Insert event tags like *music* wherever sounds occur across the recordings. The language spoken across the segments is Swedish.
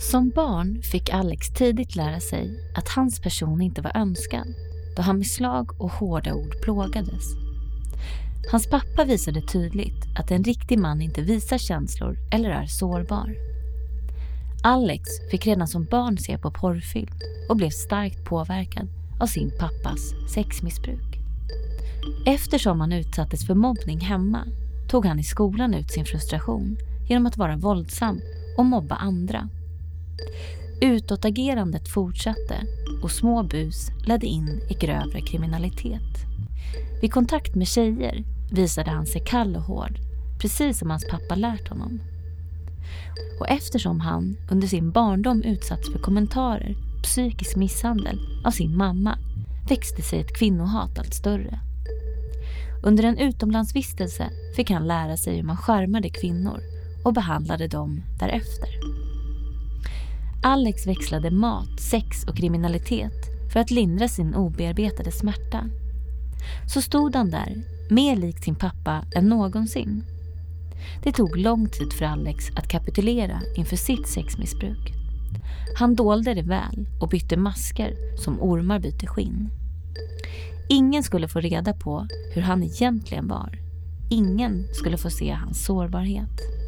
Som barn fick Alex tidigt lära sig att hans person inte var önskad då han med slag och hårda ord plågades. Hans pappa visade tydligt att en riktig man inte visar känslor eller är sårbar. Alex fick redan som barn se på porrfilm och blev starkt påverkad av sin pappas sexmissbruk. Eftersom han utsattes för mobbning hemma tog han i skolan ut sin frustration genom att vara våldsam och mobba andra. Utåtagerandet fortsatte och små bus ledde in i grövre kriminalitet. Vid kontakt med tjejer visade han sig kall och hård, precis som hans pappa lärt honom. Och eftersom han under sin barndom utsatts för kommentarer, psykisk misshandel av sin mamma växte sig ett kvinnohat allt större. Under en utomlandsvistelse fick han lära sig hur man skärmade kvinnor och behandlade dem därefter. Alex växlade mat, sex och kriminalitet för att lindra sin obearbetade smärta. Så stod han där, mer lik sin pappa än någonsin. Det tog lång tid för Alex att kapitulera inför sitt sexmissbruk. Han dolde det väl och bytte masker som ormar byter skinn. Ingen skulle få reda på hur han egentligen var. Ingen skulle få se hans sårbarhet.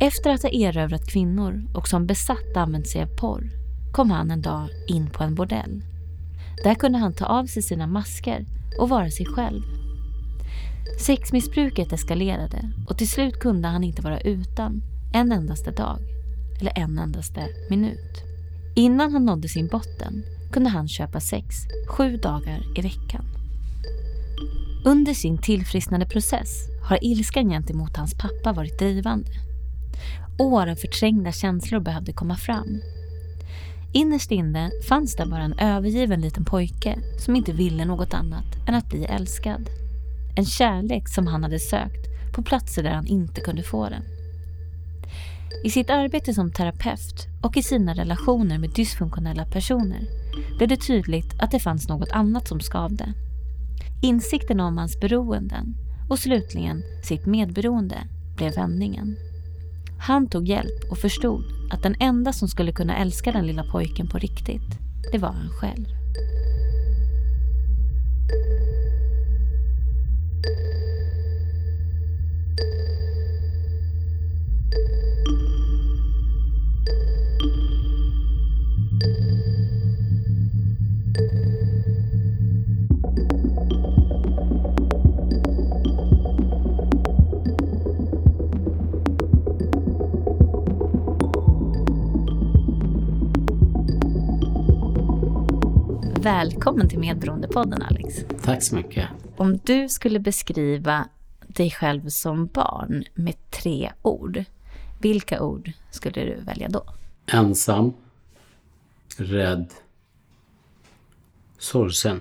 Efter att ha erövrat kvinnor och som besatt använt sig av porr kom han en dag in på en bordell. Där kunde han ta av sig sina masker och vara sig själv. Sexmissbruket eskalerade och till slut kunde han inte vara utan en endaste dag eller en endaste minut. Innan han nådde sin botten kunde han köpa sex sju dagar i veckan. Under sin tillfrisknande process har ilskan gentemot hans pappa varit drivande. År av förträngda känslor behövde komma fram. Innerst inne fanns där bara en övergiven liten pojke som inte ville något annat än att bli älskad. En kärlek som han hade sökt på platser där han inte kunde få den. I sitt arbete som terapeut och i sina relationer med dysfunktionella personer blev det tydligt att det fanns något annat som skavde. Insikten om hans beroenden och slutligen sitt medberoende blev vändningen. Han tog hjälp och förstod att den enda som skulle kunna älska den lilla pojken på riktigt, det var han själv. Välkommen till Medberoendepodden Alex. Tack så mycket. Om du skulle beskriva dig själv som barn med tre ord, vilka ord skulle du välja då? Ensam, rädd, sorgsen.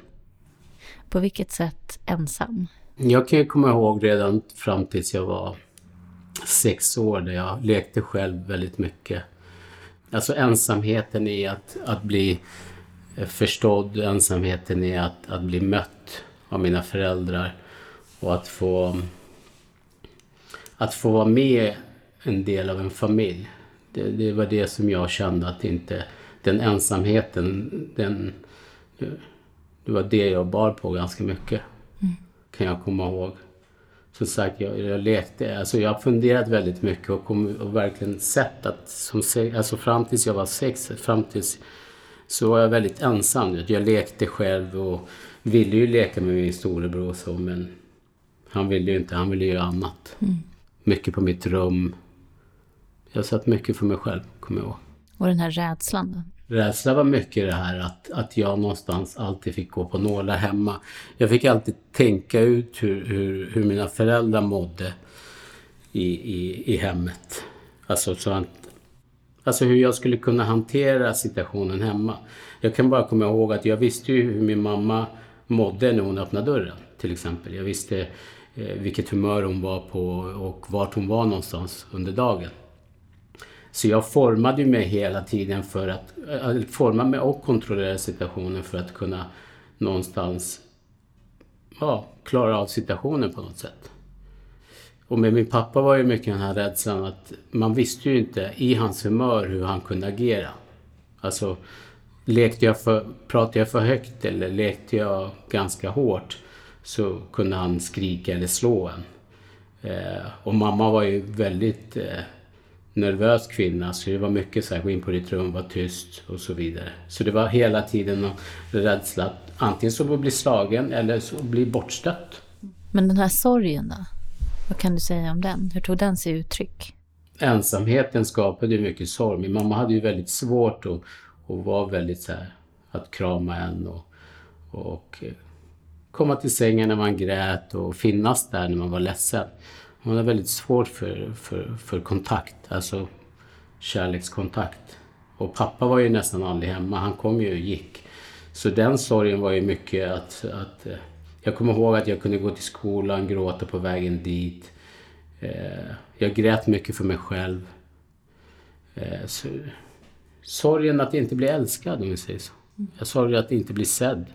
På vilket sätt ensam? Jag kan ju komma ihåg redan fram tills jag var sex år där jag lekte själv väldigt mycket. Alltså ensamheten i att, att bli förstådd, ensamheten i att, att bli mött av mina föräldrar och att få att få vara med en del av en familj. Det, det var det som jag kände att inte den ensamheten, den, det var det jag bar på ganska mycket. Mm. Kan jag komma ihåg. Som sagt, jag, jag lekte, alltså jag har funderat väldigt mycket och, kom, och verkligen sett att som, alltså fram tills jag var sex, fram tills så var jag väldigt ensam. Jag lekte själv och ville ju leka med min storebror och så men han ville ju inte, han ville göra annat. Mm. Mycket på mitt rum. Jag satt mycket för mig själv, kommer jag ihåg. Och den här rädslan då? Rädsla var mycket det här att, att jag någonstans alltid fick gå på nålar hemma. Jag fick alltid tänka ut hur, hur, hur mina föräldrar mådde i, i, i hemmet. Alltså så att Alltså hur jag skulle kunna hantera situationen hemma. Jag kan bara komma ihåg att jag visste ju hur min mamma mådde när hon öppnade dörren. Till exempel. Jag visste eh, vilket humör hon var på och vart hon var någonstans under dagen. Så jag formade mig hela tiden för att, eh, forma mig och kontrollera situationen för att kunna någonstans ja, klara av situationen på något sätt. Och med min pappa var ju mycket den här rädslan att man visste ju inte i hans humör hur han kunde agera. Alltså, lekte jag för, pratade jag för högt eller lekte jag ganska hårt så kunde han skrika eller slå en. Eh, och mamma var ju väldigt eh, nervös kvinna så det var mycket så här, gå in på ditt rum, var tyst och så vidare. Så det var hela tiden en rädsla att antingen så bli slagen eller så bli bortstött. Men den här sorgen då? Vad kan du säga om den? Hur tog den sig uttryck? Ensamheten skapade ju mycket sorg. Min mamma hade ju väldigt svårt att, att vara väldigt så här, att krama en och, och eh, komma till sängen när man grät och finnas där när man var ledsen. Hon hade väldigt svårt för, för, för kontakt, alltså kärlekskontakt. Och pappa var ju nästan aldrig hemma, han kom ju och gick. Så den sorgen var ju mycket att, att eh, jag kommer ihåg att jag kunde gå till skolan, gråta på vägen dit. Eh, jag grät mycket för mig själv. Eh, så, sorgen att inte bli älskad om vi säger så. Jag sorgen att inte bli sedd.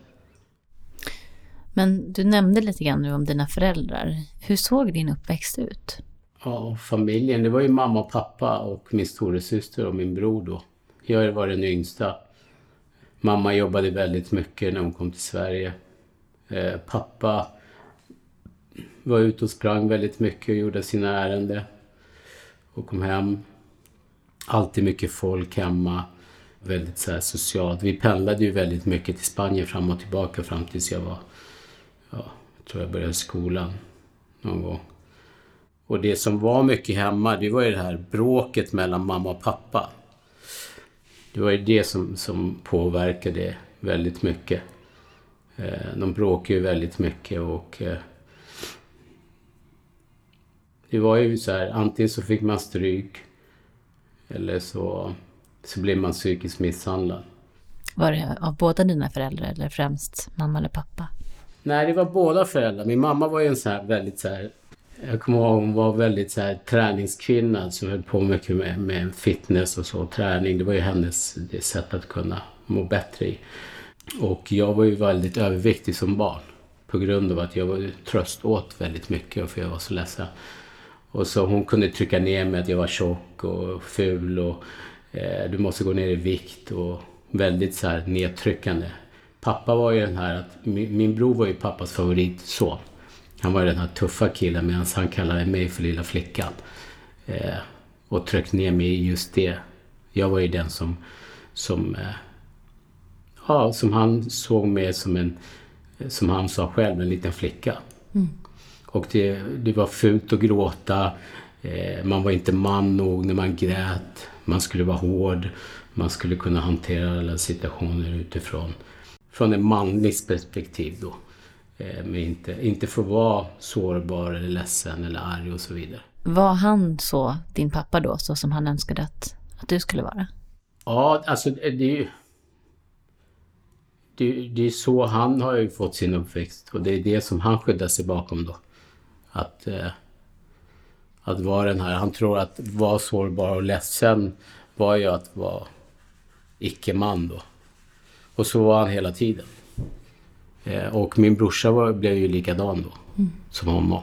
Men du nämnde lite grann nu om dina föräldrar. Hur såg din uppväxt ut? Ja, familjen. Det var ju mamma och pappa och min storasyster och min bror då. Jag var den yngsta. Mamma jobbade väldigt mycket när hon kom till Sverige. Eh, pappa var ute och sprang väldigt mycket och gjorde sina ärenden. Och kom hem. Alltid mycket folk hemma. Väldigt så socialt. Vi pendlade ju väldigt mycket till Spanien fram och tillbaka fram tills jag var ja, jag tror jag började skolan någon gång. Och det som var mycket hemma, det var ju det här bråket mellan mamma och pappa. Det var ju det som, som påverkade väldigt mycket. Eh, de bråkade ju väldigt mycket och eh, det var ju så här, antingen så fick man stryk eller så, så blev man psykiskt misshandlad. Var det av båda dina föräldrar eller främst mamma eller pappa? Nej, det var båda föräldrar. Min mamma var ju en så här väldigt så här... Jag kommer ihåg hon var väldigt så här träningskvinna som höll på mycket med, med fitness och så. Träning, det var ju hennes sätt att kunna må bättre i. Och jag var ju väldigt överviktig som barn. På grund av att jag var tröst åt väldigt mycket för jag var så ledsen. Och så hon kunde trycka ner mig att jag var tjock och ful och eh, du måste gå ner i vikt och väldigt så här nedtryckande pappa var ju den här att min, min bror var ju pappas favoritson. Han var ju den här tuffa killen medan han kallade mig för lilla flickan. Eh, och tryckte ner mig i just det. Jag var ju den som, som, eh, ja, som han såg mig som en, som han sa själv, en liten flicka. Mm. Och det, det var fult att gråta. Eh, man var inte man nog när man grät. Man skulle vara hård. Man skulle kunna hantera alla situationer utifrån från en manlig perspektiv då. Eh, men inte, inte få vara sårbar eller ledsen eller arg och så vidare. Var han så, din pappa då, så som han önskade att, att du skulle vara? Ja, alltså det är ju... Det, det är så han har ju fått sin uppväxt och det är det som han skyddar sig bakom då. Att, eh, att vara den här, han tror att vara sårbar och ledsen var ju att vara icke-man då. Och så var han hela tiden. Eh, och min brorsa var, blev ju likadan då, mm. som honom.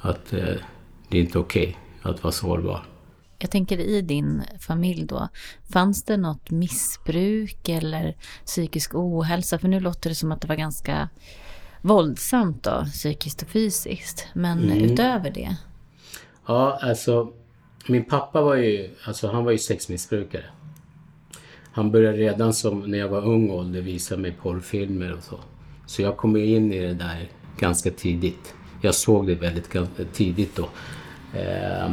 Att eh, det är inte okej okay att vara sårbar. Jag tänker i din familj då, fanns det något missbruk eller psykisk ohälsa? För nu låter det som att det var ganska våldsamt då, psykiskt och fysiskt. Men mm. utöver det? Ja, alltså min pappa var ju, alltså han var ju sexmissbrukare han började redan som när jag var ung ålder visa mig porrfilmer och så. Så jag kom in i det där ganska tidigt. Jag såg det väldigt tidigt då. Eh,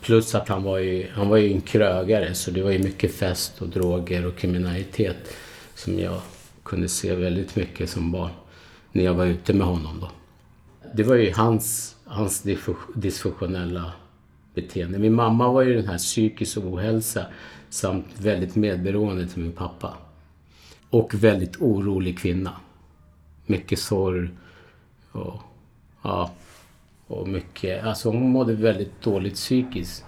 plus att han var, ju, han var ju en krögare så det var ju mycket fest och droger och kriminalitet som jag kunde se väldigt mycket som barn när jag var ute med honom då. Det var ju hans, hans dysfunktionella beteende. Min mamma var ju den här psykisk ohälsa samt väldigt medberoende till min pappa. Och väldigt orolig kvinna. Mycket sorg och, ja, och mycket... Alltså hon mådde väldigt dåligt psykiskt.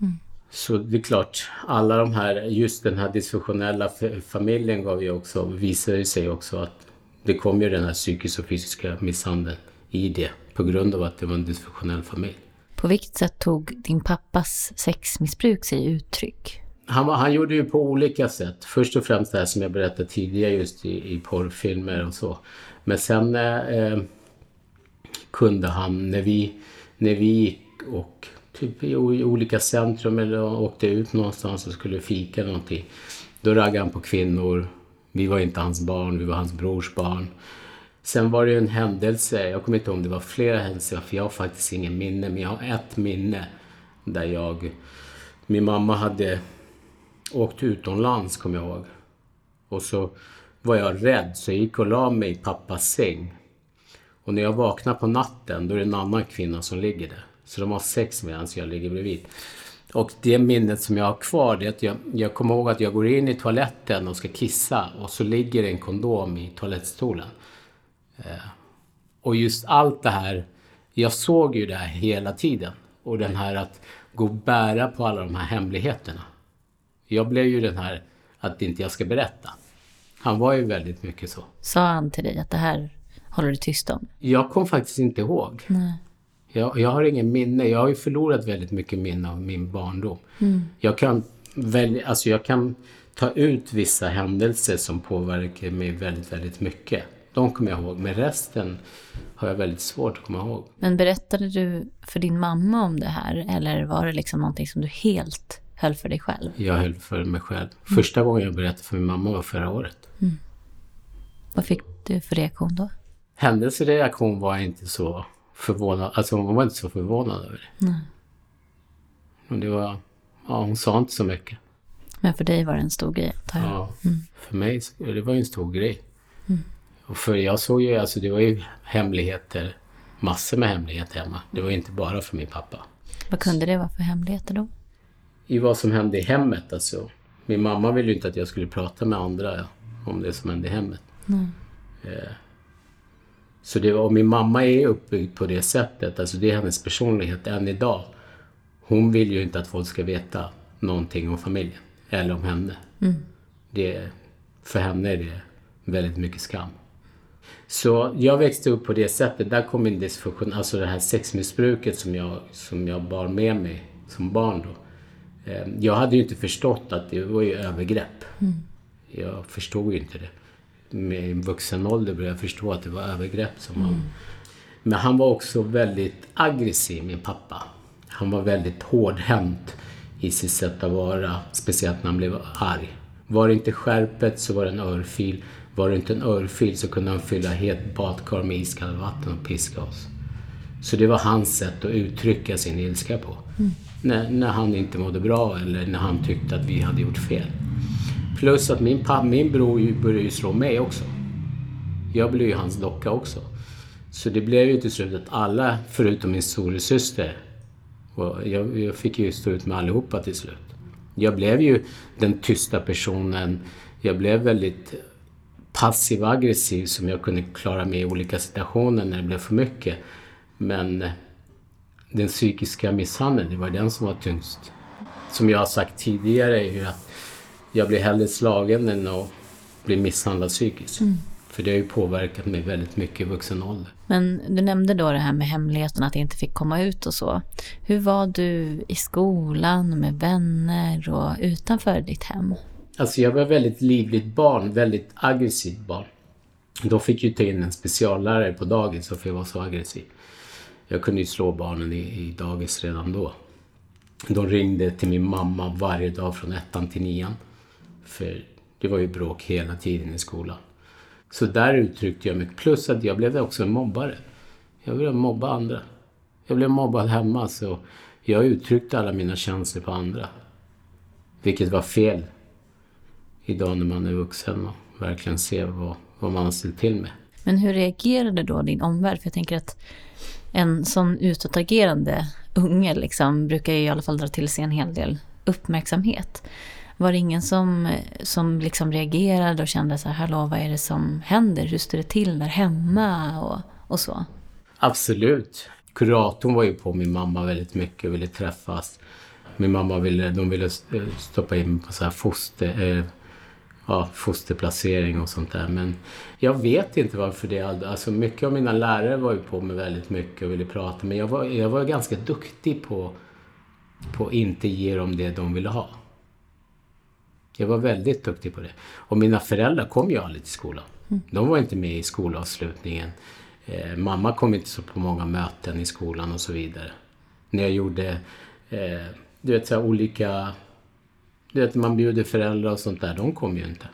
Mm. Så det är klart, alla de här, just den här dysfunktionella familjen gav ju också, visade sig också att det kom ju den här psykiska och fysiska misshandeln i det på grund av att det var en dysfunktionell familj. På vilket sätt tog din pappas sexmissbruk sig uttryck? Han, han gjorde ju på olika sätt. Först och främst det här som jag berättade tidigare just i, i porrfilmer och så. Men sen eh, kunde han, när vi, när vi gick och typ i olika centrum eller åkte ut någonstans och skulle fika någonting. Då raggade han på kvinnor. Vi var inte hans barn, vi var hans brors barn. Sen var det en händelse, jag kommer inte ihåg om det var flera händelser, för jag har faktiskt ingen minne, men jag har ett minne där jag... Min mamma hade åkt utomlands, kommer jag ihåg. Och så var jag rädd, så jag gick och la mig i pappas säng. Och när jag vaknar på natten, då är det en annan kvinna som ligger där. Så de har sex medan jag ligger bredvid. Och det minnet som jag har kvar, det är att jag, jag kommer ihåg att jag går in i toaletten och ska kissa och så ligger en kondom i toalettstolen. Eh, och just allt det här, jag såg ju det här hela tiden. Och den här att gå och bära på alla de här hemligheterna. Jag blev ju den här att inte jag ska berätta. Han var ju väldigt mycket så. Sa han till dig att det här håller du tyst om? Jag kom faktiskt inte ihåg. Nej. Jag, jag har ingen minne. Jag har ju förlorat väldigt mycket minne av min barndom. Mm. Jag, kan välja, alltså jag kan ta ut vissa händelser som påverkar mig väldigt, väldigt mycket. De kommer jag ihåg, men resten har jag väldigt svårt att komma ihåg. Men berättade du för din mamma om det här eller var det liksom någonting som du helt höll för dig själv? Jag höll för mig själv. Mm. Första gången jag berättade för min mamma var förra året. Mm. Vad fick du för reaktion då? Hennes reaktion var inte så förvånad. Alltså hon var inte så förvånad över det. Nej. Och det var... Ja, hon sa inte så mycket. Men för dig var det en stor grej, tar jag. Ja, mm. för mig det var en stor grej. Mm. Och för jag såg ju, alltså det var ju hemligheter, massor med hemligheter hemma. Det var inte bara för min pappa. Vad kunde det vara för hemligheter då? I vad som hände i hemmet alltså. Min mamma ville ju inte att jag skulle prata med andra om det som hände i hemmet. Mm. Eh, så det var, min mamma är uppbyggd på det sättet, alltså det är hennes personlighet än idag. Hon vill ju inte att folk ska veta någonting om familjen, eller om henne. Mm. Det, för henne är det väldigt mycket skam. Så jag växte upp på det sättet. Där kom min dysfunktion, alltså det här sexmissbruket som jag, som jag bar med mig som barn då. Eh, jag hade ju inte förstått att det var ju övergrepp. Mm. Jag förstod ju inte det med vuxen ålder började förstå att det var övergrepp som mm. han... Men han var också väldigt aggressiv, min pappa. Han var väldigt hårdhänt i sitt sätt att vara, speciellt när han blev arg. Var det inte skärpet så var det en örfil. Var det inte en örfil så kunde han fylla het badkar med iskallt vatten och piska oss. Så det var hans sätt att uttrycka sin ilska på. Mm. När, när han inte mådde bra eller när han tyckte att vi hade gjort fel. Plus att min, min bror började ju slå mig också. Jag blev ju hans docka också. Så det blev ju till slut att alla, förutom min storasyster, jag, jag fick ju stå ut med allihopa till slut. Jag blev ju den tysta personen. Jag blev väldigt passiv aggressiv som jag kunde klara mig i olika situationer när det blev för mycket. Men den psykiska misshandeln, det var den som var tyngst. Som jag har sagt tidigare är ju att jag blir hellre slagen än att bli misshandlad psykiskt. Mm. För det har ju påverkat mig väldigt mycket i vuxen ålder. Men du nämnde då det här med hemligheten, att det inte fick komma ut och så. Hur var du i skolan, med vänner och utanför ditt hem? Alltså jag var väldigt livligt barn, väldigt aggressivt barn. De fick ju ta in en speciallärare på dagis för jag var så aggressiv. Jag kunde ju slå barnen i, i dagis redan då. De ringde till min mamma varje dag från ettan till nian. För det var ju bråk hela tiden i skolan. Så där uttryckte jag mig. Plus att jag blev också en mobbare. Jag ville mobba andra. Jag blev mobbad hemma så jag uttryckte alla mina känslor på andra. Vilket var fel idag när man är vuxen och verkligen ser vad, vad man har ställt till med. Men hur reagerade då din omvärld? För jag tänker att en sån utåtagerande unge liksom brukar ju i alla fall dra till sig en hel del uppmärksamhet. Var det ingen som, som liksom reagerade och kände så här, hallå vad är det som händer? Hur står det till där hemma? Och, och så. Absolut. Kuratorn var ju på min mamma väldigt mycket och ville träffas. Min mamma ville, de ville eh, stoppa in på så här foster, eh, ja, fosterplacering och sånt där. Men jag vet inte varför det Alltså mycket av mina lärare var ju på mig väldigt mycket och ville prata. Men jag var, jag var ganska duktig på, på att inte ge dem det de ville ha. Jag var väldigt duktig på det. Och mina föräldrar kom ju aldrig till skolan. Mm. De var inte med i skolavslutningen. Eh, mamma kom inte så på många möten i skolan och så vidare. När jag gjorde, eh, du vet så här, olika du vet, man bjuder föräldrar och sånt där, de kom ju inte.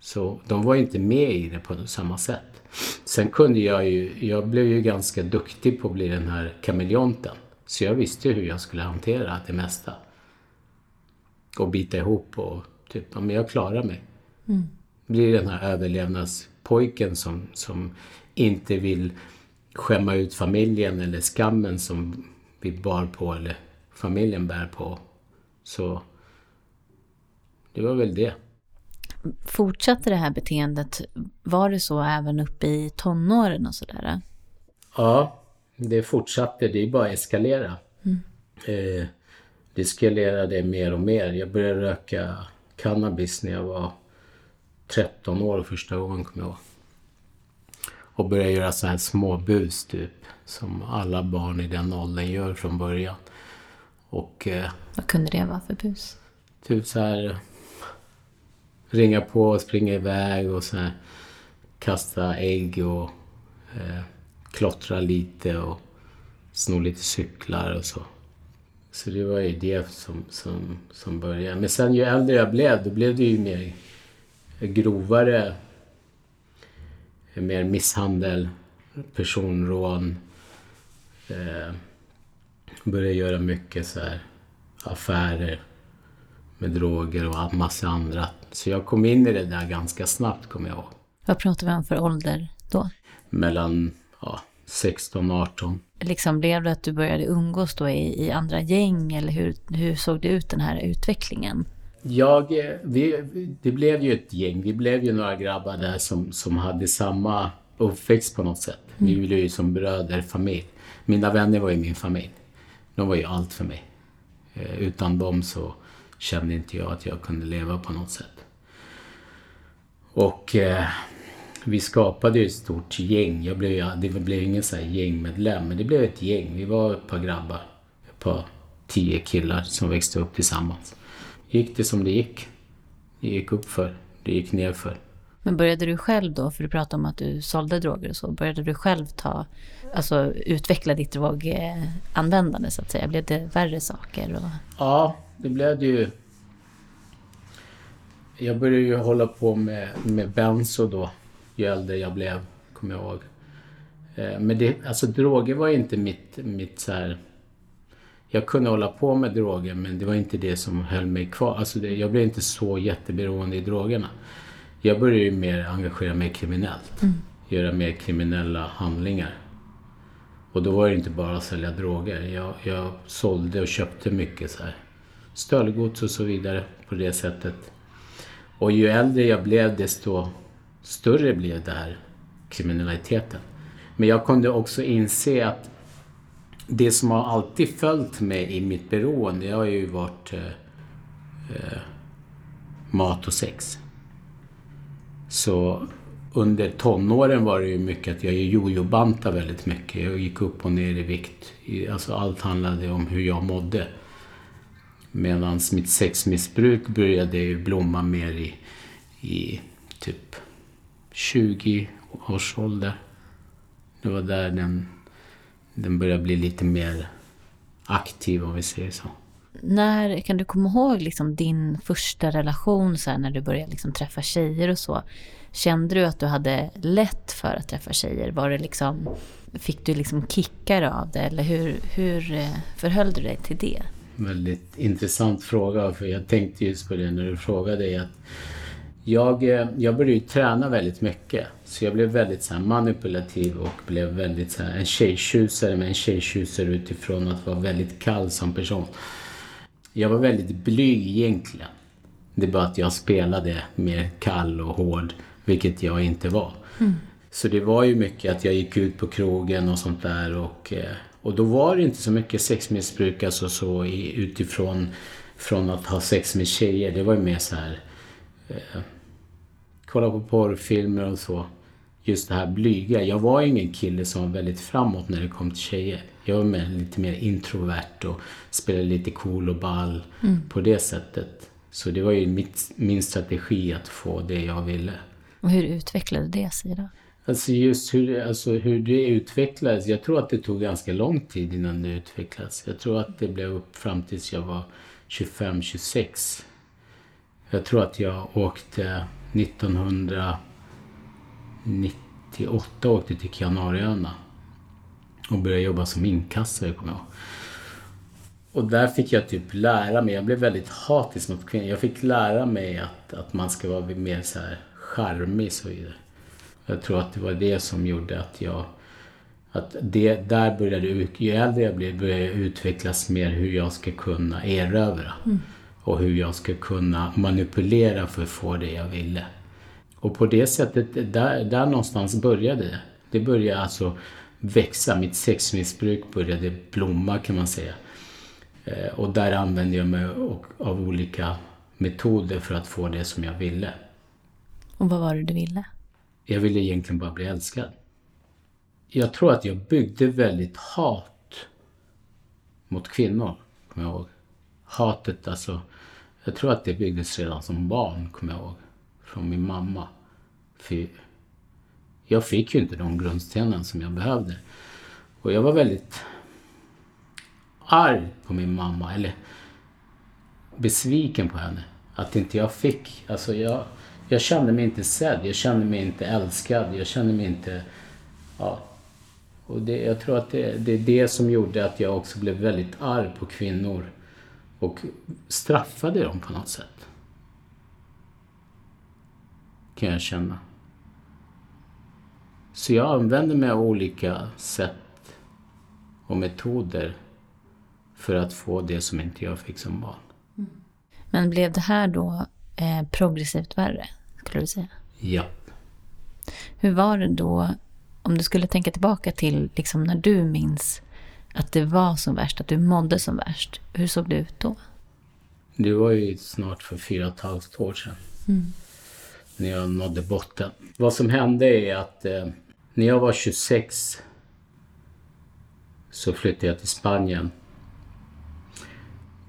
Så de var inte med i det på samma sätt. Sen kunde jag ju, jag blev ju ganska duktig på att bli den här kameleonten. Så jag visste hur jag skulle hantera det mesta. Och bita ihop och typ, ja men jag klarar mig. Mm. Blir den här överlevnadspojken som, som inte vill skämma ut familjen eller skammen som vi bar på eller familjen bär på. Så det var väl det. Fortsatte det här beteendet, var det så även uppe i tonåren och sådär? Ja, det fortsatte. Det är bara att eskalera. Mm. Eh, det eskalerade mer och mer. Jag började röka cannabis när jag var 13 år första gången, kommer jag ihåg. Och började göra så här småbus, typ. Som alla barn i den åldern gör från början. Och... Eh, Vad kunde det vara för bus? Typ så här ringa på och springa iväg och så här, kasta ägg och eh, klottra lite och sno lite cyklar och så. Så det var ju det som, som, som började. Men sen ju äldre jag blev, då blev det ju mer grovare. Mer misshandel, personrån. Eh, började göra mycket så här affärer med droger och massa andra. Så jag kom in i det där ganska snabbt, kommer jag ihåg. Vad pratar vi om för ålder då? Mellan ja, 16 och 18. Liksom blev det att du började umgås då i, i andra gäng eller hur, hur såg det ut den här utvecklingen? Jag, eh, vi, det blev ju ett gäng. Vi blev ju några grabbar där som, som hade samma uppväxt på något sätt. Mm. Vi blev ju som bröder, familj. Mina vänner var ju min familj. De var ju allt för mig. Eh, utan dem så kände inte jag att jag kunde leva på något sätt. Och eh, vi skapade ju ett stort gäng. Jag blev, det blev ingen så här gängmedlem, men det blev ett gäng. Vi var ett par grabbar. Ett par tio killar som växte upp tillsammans. Gick det som det gick. Det gick upp för. Det gick ner för. Men började du själv då, för du pratade om att du sålde droger och så, började du själv ta, alltså utveckla ditt droganvändande så att säga? Blev det värre saker? Och... Ja, det blev det ju. Jag började ju hålla på med, med benzo då, ju äldre jag blev, kommer jag ihåg. Eh, men det, alltså droger var inte mitt, mitt så här... Jag kunde hålla på med droger men det var inte det som höll mig kvar. Alltså det, jag blev inte så jätteberoende i drogerna. Jag började ju mer engagera mig kriminellt. Mm. Göra mer kriminella handlingar. Och då var det inte bara att sälja droger. Jag, jag sålde och köpte mycket så här stöldgods och så vidare på det sättet. Och ju äldre jag blev desto större blev det här kriminaliteten. Men jag kunde också inse att det som har alltid följt mig i mitt beroende, det har ju varit eh, eh, mat och sex. Så under tonåren var det ju mycket att jag jojobantade väldigt mycket. Jag gick upp och ner i vikt. Alltså allt handlade om hur jag mådde. Medan mitt sexmissbruk började ju blomma mer i, i typ 20 års ålder. Det var där den, den började bli lite mer aktiv om vi säger så. När, kan du komma ihåg liksom din första relation så här, när du började liksom träffa tjejer och så? Kände du att du hade lätt för att träffa tjejer? Var det liksom, fick du liksom kickar av det eller hur, hur eh, förhöll du dig till det? väldigt intressant fråga för jag tänkte just på det när du frågade. Att jag, eh, jag började ju träna väldigt mycket. Så jag blev väldigt så manipulativ och blev väldigt så här, en tjejtjusare men en tjejtjusare utifrån att vara väldigt kall som person. Jag var väldigt blyg egentligen. Det är bara att jag spelade mer kall och hård, vilket jag inte var. Mm. Så det var ju mycket att jag gick ut på krogen och sånt där och eh, och då var det inte så mycket sexmissbruk alltså så utifrån från att ha sex med tjejer. Det var ju mer så här eh, kolla på porrfilmer och så. Just det här blyga. Jag var ju ingen kille som var väldigt framåt när det kom till tjejer. Jag var mer, lite mer introvert och spelade lite cool och ball på det sättet. Så det var ju mitt, min strategi att få det jag ville. Och hur utvecklade det sig då? Alltså just hur, alltså hur det utvecklades. Jag tror att det tog ganska lång tid innan det utvecklades. Jag tror att det blev upp fram tills jag var 25-26. Jag tror att jag åkte 1998 åkte till Kanarieöarna. Och började jobba som inkassare kommer jag ihåg. Och där fick jag typ lära mig, jag blev väldigt hatisk mot kvinnor. Jag fick lära mig att, att man ska vara mer så här charmig och så vidare. Jag tror att det var det som gjorde att jag... Att det, där började, ju äldre jag blev, började jag utvecklas mer hur jag ska kunna erövra. Mm. Och hur jag ska kunna manipulera för att få det jag ville. Och på det sättet, där, där någonstans började det. Det började alltså växa. Mitt sexmissbruk började blomma kan man säga. Eh, Och där använde jag mig av olika metoder för att få det som jag ville. Och vad var det du ville? Jag ville egentligen bara bli älskad. Jag tror att jag byggde väldigt hat mot kvinnor, kommer jag ihåg. Hatet alltså, jag tror att det byggdes redan som barn, kommer jag ihåg. Från min mamma. För jag fick ju inte de grundstenarna som jag behövde. Och jag var väldigt arg på min mamma, eller besviken på henne. Att inte jag fick, alltså jag, jag kände mig inte sedd, jag kände mig inte älskad, jag kände mig inte, ja. Och det, jag tror att det, det är det som gjorde att jag också blev väldigt arg på kvinnor och straffade dem på något sätt. Kan jag känna. Så jag använde mig av olika sätt och metoder för att få det som inte jag fick som barn. Men blev det här då eh, progressivt värre, skulle du säga? Ja. Hur var det då, om du skulle tänka tillbaka till liksom när du minns att det var som värst, att du mådde som värst. Hur såg det ut då? Det var ju snart för fyra och ett halvt år sedan. När jag nådde botten. Vad som hände är att eh, när jag var 26 så flyttade jag till Spanien.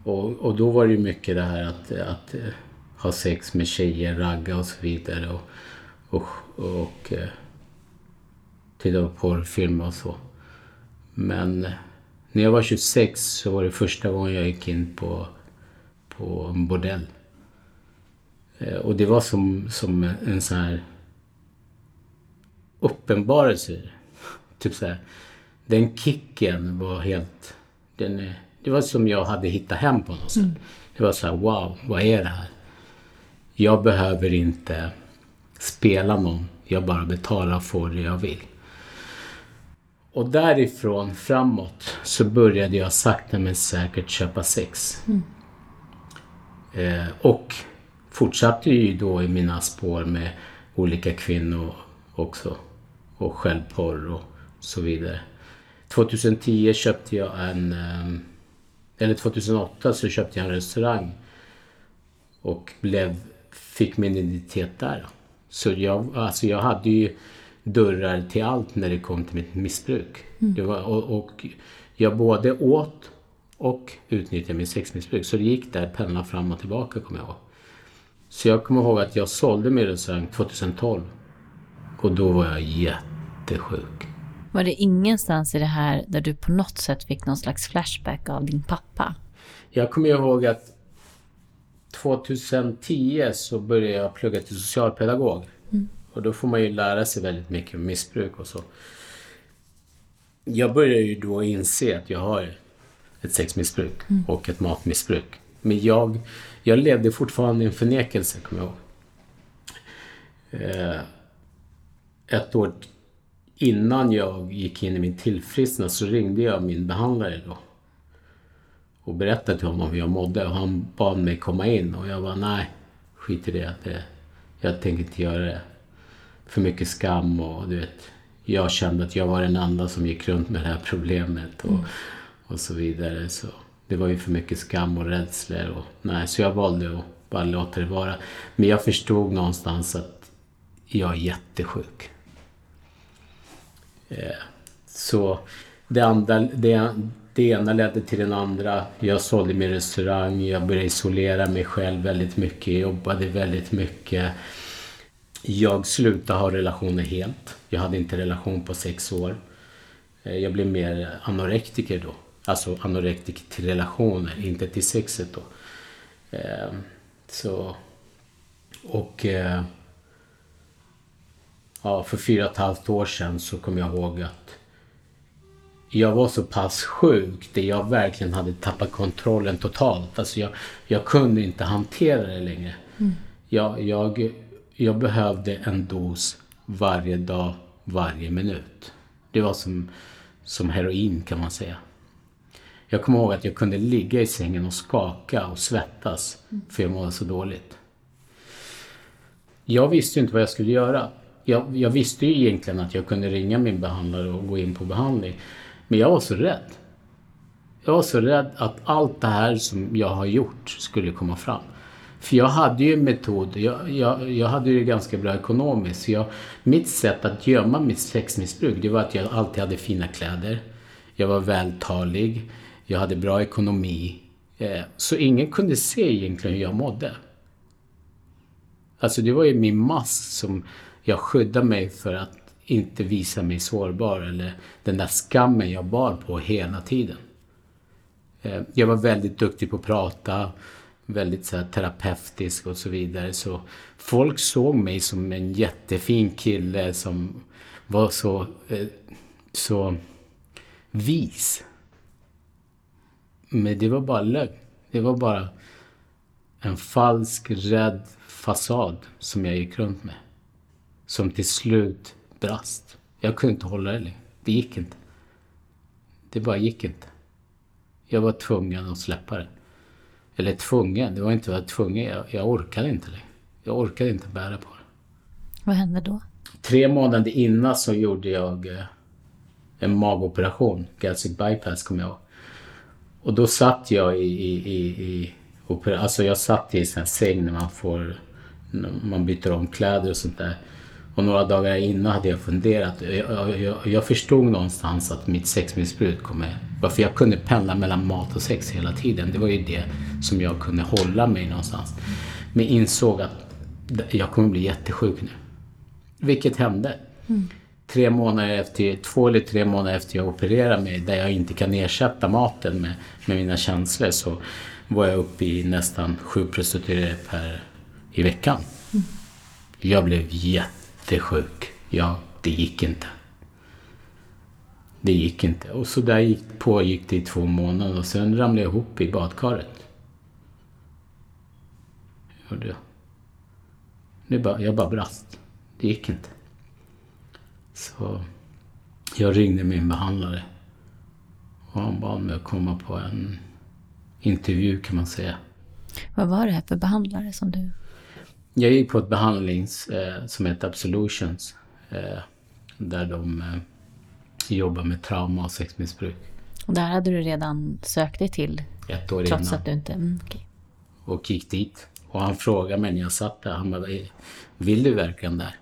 Och, och då var det ju mycket det här att, att eh, ha sex med tjejer, ragga och så vidare. Och, och, och eh, titta på porrfilmer och så. Men eh, när jag var 26 så var det första gången jag gick in på, på en bordell. Eh, Och det var som, som en sån här uppenbarelse. Typ så här. Den kicken var helt... Den, det var som jag hade hittat hem på något sätt. Det var så här, wow, vad är det här? Jag behöver inte spela någon. Jag bara betalar och får det jag vill. Och därifrån framåt så började jag sakta men säkert köpa sex. Eh, och fortsatte ju då i mina spår med olika kvinnor också. Och självporr och så vidare. 2010 köpte jag en... eh, Eller 2008 så köpte jag en restaurang. Och blev, fick min identitet där. Så jag, alltså jag hade ju dörrar till allt när det kom till mitt missbruk. Det var, och, och jag både åt och utnyttjade mitt sexmissbruk. Så det gick där, pendla fram och tillbaka kommer jag ihåg. Så jag kommer ihåg att jag sålde min restaurang 2012. Och då var jag jättesjuk. Var det ingenstans i det här där du på något sätt fick någon slags flashback av din pappa? Jag kommer ihåg att 2010 så började jag plugga till socialpedagog. Och då får man ju lära sig väldigt mycket om missbruk och så. Jag började ju då inse att jag har ett sexmissbruk och ett matmissbruk. Men jag, jag levde fortfarande i en förnekelse, kommer jag ihåg. Eh, ett år innan jag gick in i min tillfrisknad så ringde jag min behandlare då och berättade till honom hur jag mådde och han bad mig komma in och jag bara nej, skit i det. det jag tänker inte göra det. För mycket skam och du vet. Jag kände att jag var den enda som gick runt med det här problemet och, och så vidare. Så det var ju för mycket skam och rädslor och nej, så jag valde att bara låta det vara. Men jag förstod någonstans att jag är jättesjuk. Eh, så det, andra, det, det ena ledde till den andra. Jag sålde min restaurang, jag började isolera mig själv väldigt mycket, jobbade väldigt mycket. Jag slutade ha relationer helt. Jag hade inte relation på sex år. Eh, jag blev mer anorektiker då. Alltså anorektiker till relationer, inte till sexet då. Eh, så... Och... Eh, ja, för fyra och ett halvt år sedan så kom jag ihåg att jag var så pass sjuk där jag verkligen hade tappat kontrollen totalt. Alltså jag, jag kunde inte hantera det längre. Mm. Jag, jag, jag behövde en dos varje dag, varje minut. Det var som, som heroin kan man säga. Jag kommer ihåg att jag kunde ligga i sängen och skaka och svettas för jag mådde så dåligt. Jag visste ju inte vad jag skulle göra. Jag, jag visste ju egentligen att jag kunde ringa min behandlare och gå in på behandling. Men jag var så rädd. Jag var så rädd att allt det här som jag har gjort skulle komma fram. För jag hade ju en metod, jag, jag, jag hade ju det ganska bra ekonomiskt. Jag, mitt sätt att gömma mitt sexmissbruk, det var att jag alltid hade fina kläder. Jag var vältalig, jag hade bra ekonomi. Eh, så ingen kunde se egentligen hur jag mådde. Alltså det var ju min mask som jag skyddade mig för att inte visa mig sårbar eller den där skammen jag bar på hela tiden. Eh, jag var väldigt duktig på att prata, väldigt så här, terapeutisk och så vidare. Så folk såg mig som en jättefin kille som var så, eh, så vis. Men det var bara lögn. Det var bara en falsk, rädd fasad som jag gick runt med. Som till slut brast. Jag kunde inte hålla det längre. Det gick inte. Det bara gick inte. Jag var tvungen att släppa det. Eller tvungen, det var inte att tvungen. Jag, jag orkade inte längre. Jag orkade inte bära på det. Vad hände då? Tre månader innan så gjorde jag eh, en magoperation. Gastric bypass kommer jag ihåg. Och då satt jag i, i, i, i Alltså jag satt i en säng när man får... När man byter om kläder och sånt där. Och några dagar innan hade jag funderat. Jag, jag, jag förstod någonstans att mitt sexmissbruk kommer... Varför jag kunde pendla mellan mat och sex hela tiden. Det var ju det som jag kunde hålla mig någonstans. Men insåg att jag kommer bli jättesjuk nu. Vilket hände. Mm. Tre månader efter, två eller tre månader efter jag opererade mig, där jag inte kan ersätta maten med, med mina känslor, så var jag uppe i nästan sju prostituerade per i veckan. Mm. Jag blev jätte jättesjuk. Ja, det gick inte. Det gick inte. Och så där gick, pågick det i två månader och sen ramlade jag ihop i badkaret. Gjorde jag. Det bara, jag bara brast. Det gick inte. Så jag ringde min behandlare. Och han bad mig att komma på en intervju kan man säga. Vad var det här för behandlare som du jag gick på ett behandlings eh, som heter Absolutions. Eh, där de eh, jobbar med trauma och sexmissbruk. Och där hade du redan sökt dig till? Ett år trots innan. att du inte... Mm, okay. Och gick dit. Och han frågade mig när jag satt där. Han bara, vill du verkligen där?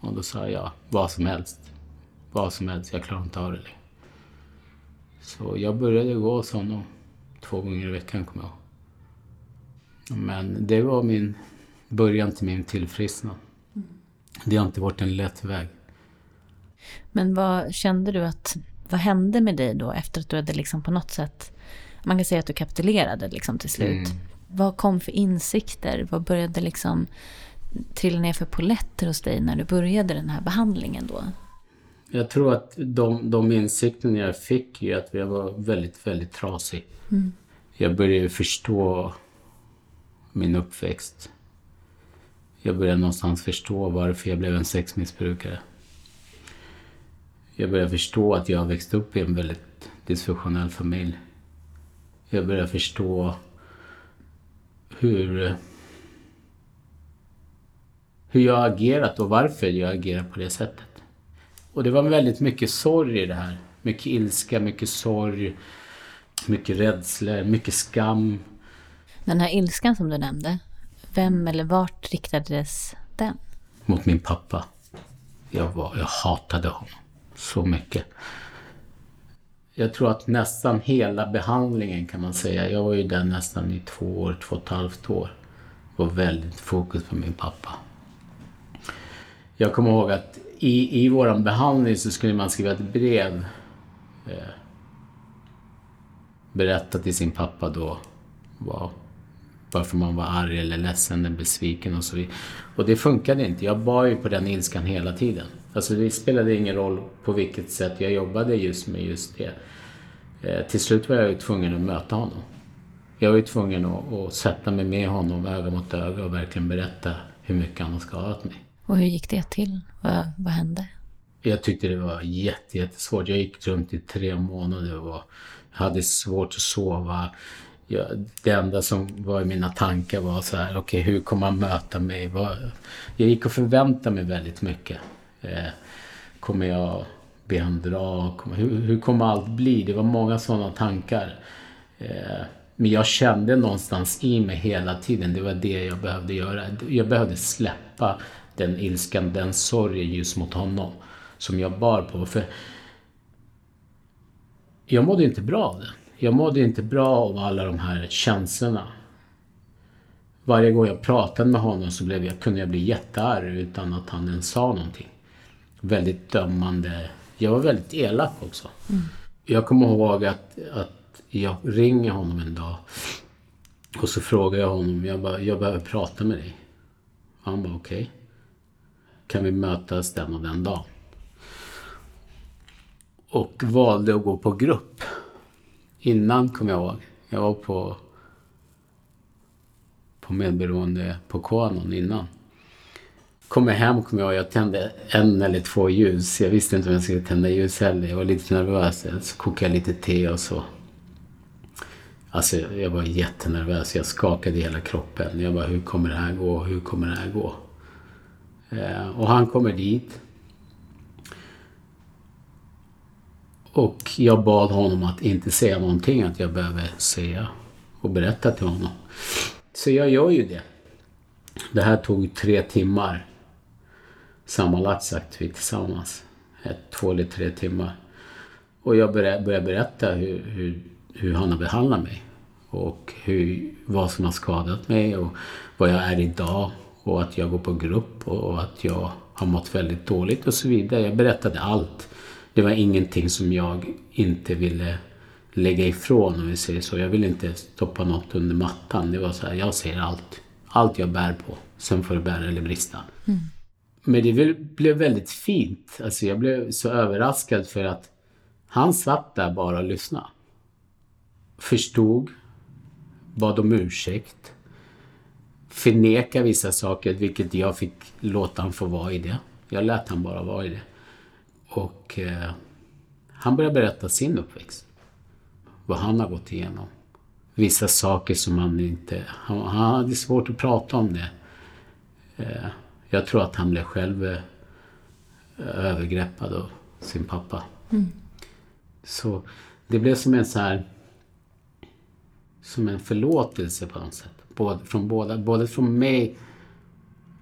Och då sa jag, ja, vad som helst. Vad som helst, jag klarar inte av det längre. Så jag började gå hos honom två gånger i veckan, kommer jag ihåg. Men det var min början till min tillfrisknad. Mm. Det har inte varit en lätt väg. Men vad kände du att, vad hände med dig då efter att du hade liksom på något sätt, man kan säga att du kapitulerade liksom till slut. Mm. Vad kom för insikter? Vad började liksom trilla ner för poletter hos dig när du började den här behandlingen då? Jag tror att de, de insikterna jag fick är att jag var väldigt, väldigt trasig. Mm. Jag började förstå min uppväxt jag började någonstans förstå varför jag blev en sexmissbrukare. Jag började förstå att jag växte upp i en väldigt dysfunktionell familj. Jag började förstå hur, hur jag agerat och varför jag agerar på det sättet. Och det var väldigt mycket sorg i det här. Mycket ilska, mycket sorg, mycket rädsla, mycket skam. Den här ilskan som du nämnde, vem eller vart riktades den? Mot min pappa. Jag, var, jag hatade honom så mycket. Jag tror att nästan hela behandlingen kan man säga, jag var ju där nästan i två år, två och ett halvt år, var väldigt fokus på min pappa. Jag kommer ihåg att i, i vår behandling så skulle man skriva ett brev. Eh, berätta till sin pappa då vad, varför man var arg eller ledsen eller besviken och så vidare. Och det funkade inte. Jag bar ju på den ilskan hela tiden. Alltså det spelade ingen roll på vilket sätt jag jobbade just med just det. Eh, till slut var jag ju tvungen att möta honom. Jag var ju tvungen att, att sätta mig med honom öga mot öga och verkligen berätta hur mycket han har skadat mig. Och hur gick det till? Vad, vad hände? Jag tyckte det var jätte, jättesvårt. Jag gick runt i tre månader och hade svårt att sova. Jag, det enda som var i mina tankar var så här, okej okay, hur kommer han möta mig? Jag gick och förväntade mig väldigt mycket. Eh, kommer jag be honom dra? Hur, hur kommer allt bli? Det var många sådana tankar. Eh, men jag kände någonstans i mig hela tiden, det var det jag behövde göra. Jag behövde släppa den ilskan, den sorgen just mot honom. Som jag bar på. För jag mådde inte bra av det. Jag mådde inte bra av alla de här känslorna. Varje gång jag pratade med honom så blev jag, kunde jag bli jättearg utan att han ens sa någonting. Väldigt dömande. Jag var väldigt elak också. Mm. Jag kommer ihåg att, att jag ringer honom en dag och så frågar jag honom, jag, bara, jag behöver prata med dig. Han bara okej. Okay. Kan vi mötas den och den dagen? Och valde att gå på grupp. Innan kommer jag ihåg. Jag var på, på medberoende på Kanon innan. Kommer hem kommer jag ihåg, jag tände en eller två ljus. Jag visste inte om jag skulle tända ljus heller. Jag var lite nervös. Så kokade jag lite te och så. Alltså jag var jättenervös. Jag skakade i hela kroppen. Jag bara, hur kommer det här gå? Hur kommer det här gå? Eh, och han kommer dit. Och jag bad honom att inte säga någonting, att jag behöver säga och berätta till honom. Så jag gör ju det. Det här tog tre timmar. Sammanlagt sagt vi tillsammans. Ett, två eller tre timmar. Och jag började berätta hur, hur, hur han har behandlat mig. Och hur, vad som har skadat mig och vad jag är idag. Och att jag går på grupp och att jag har mått väldigt dåligt och så vidare. Jag berättade allt det var ingenting som jag inte ville lägga ifrån om vi säger så. Jag ville inte stoppa något under mattan. Det var så här, jag ser allt. Allt jag bär på. Sen får det bära eller brista. Mm. Men det blev väldigt fint. Alltså jag blev så överraskad för att han satt där bara och lyssnade. Förstod. Bad om ursäkt. Förneka vissa saker, vilket jag fick låta han få vara i det. Jag lät han bara vara i det. Och eh, han började berätta sin uppväxt. Vad han har gått igenom. Vissa saker som han inte... Han, han hade svårt att prata om det. Eh, jag tror att han blev själv eh, övergreppad av sin pappa. Mm. Så det blev som en så här... Som en förlåtelse på något sätt. Både från båda, både från mig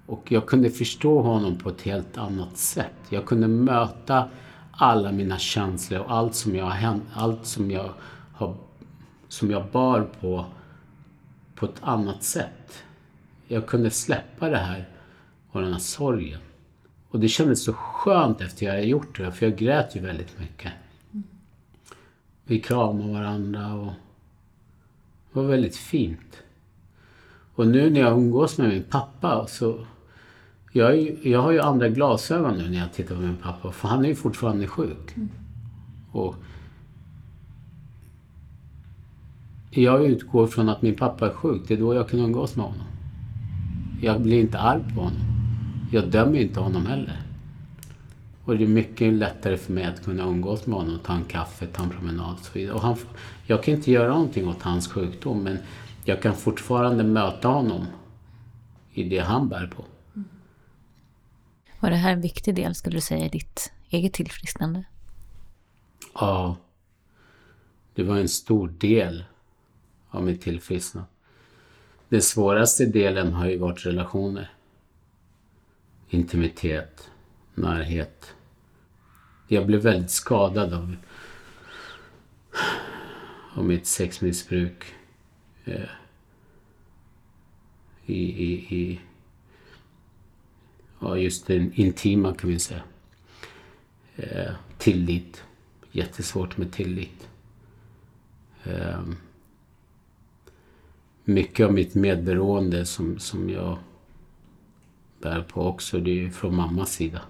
och jag kunde förstå honom på ett helt annat sätt. Jag kunde möta alla mina känslor och allt som jag, hänt, allt som jag, har, som jag bar på, på ett annat sätt. Jag kunde släppa det här och den här sorgen. Och det kändes så skönt efter jag hade gjort det, för jag grät ju väldigt mycket. Vi kramade varandra och det var väldigt fint. Och nu när jag umgås med min pappa så jag, jag har ju andra glasögon nu när jag tittar på min pappa, för han är ju fortfarande sjuk. Mm. Och jag utgår från att min pappa är sjuk, det är då jag kan umgås med honom. Jag blir inte arg på honom. Jag dömer inte honom heller. Och det är mycket lättare för mig att kunna umgås med honom, ta en kaffe, ta en promenad och så vidare. Och han, jag kan inte göra någonting åt hans sjukdom, men jag kan fortfarande möta honom i det han bär på. Var det här en viktig del, skulle du säga, i ditt eget tillfrisknande? Ja. Det var en stor del av mitt tillfrisknande. Den svåraste delen har ju varit relationer. Intimitet, närhet. Jag blev väldigt skadad av, av mitt sexmissbruk. Eh, I, i, i ja, just den intima kan vi säga. Eh, tillit. Jättesvårt med tillit. Eh, mycket av mitt medberoende som, som jag bär på också, det är ju från mammas sida.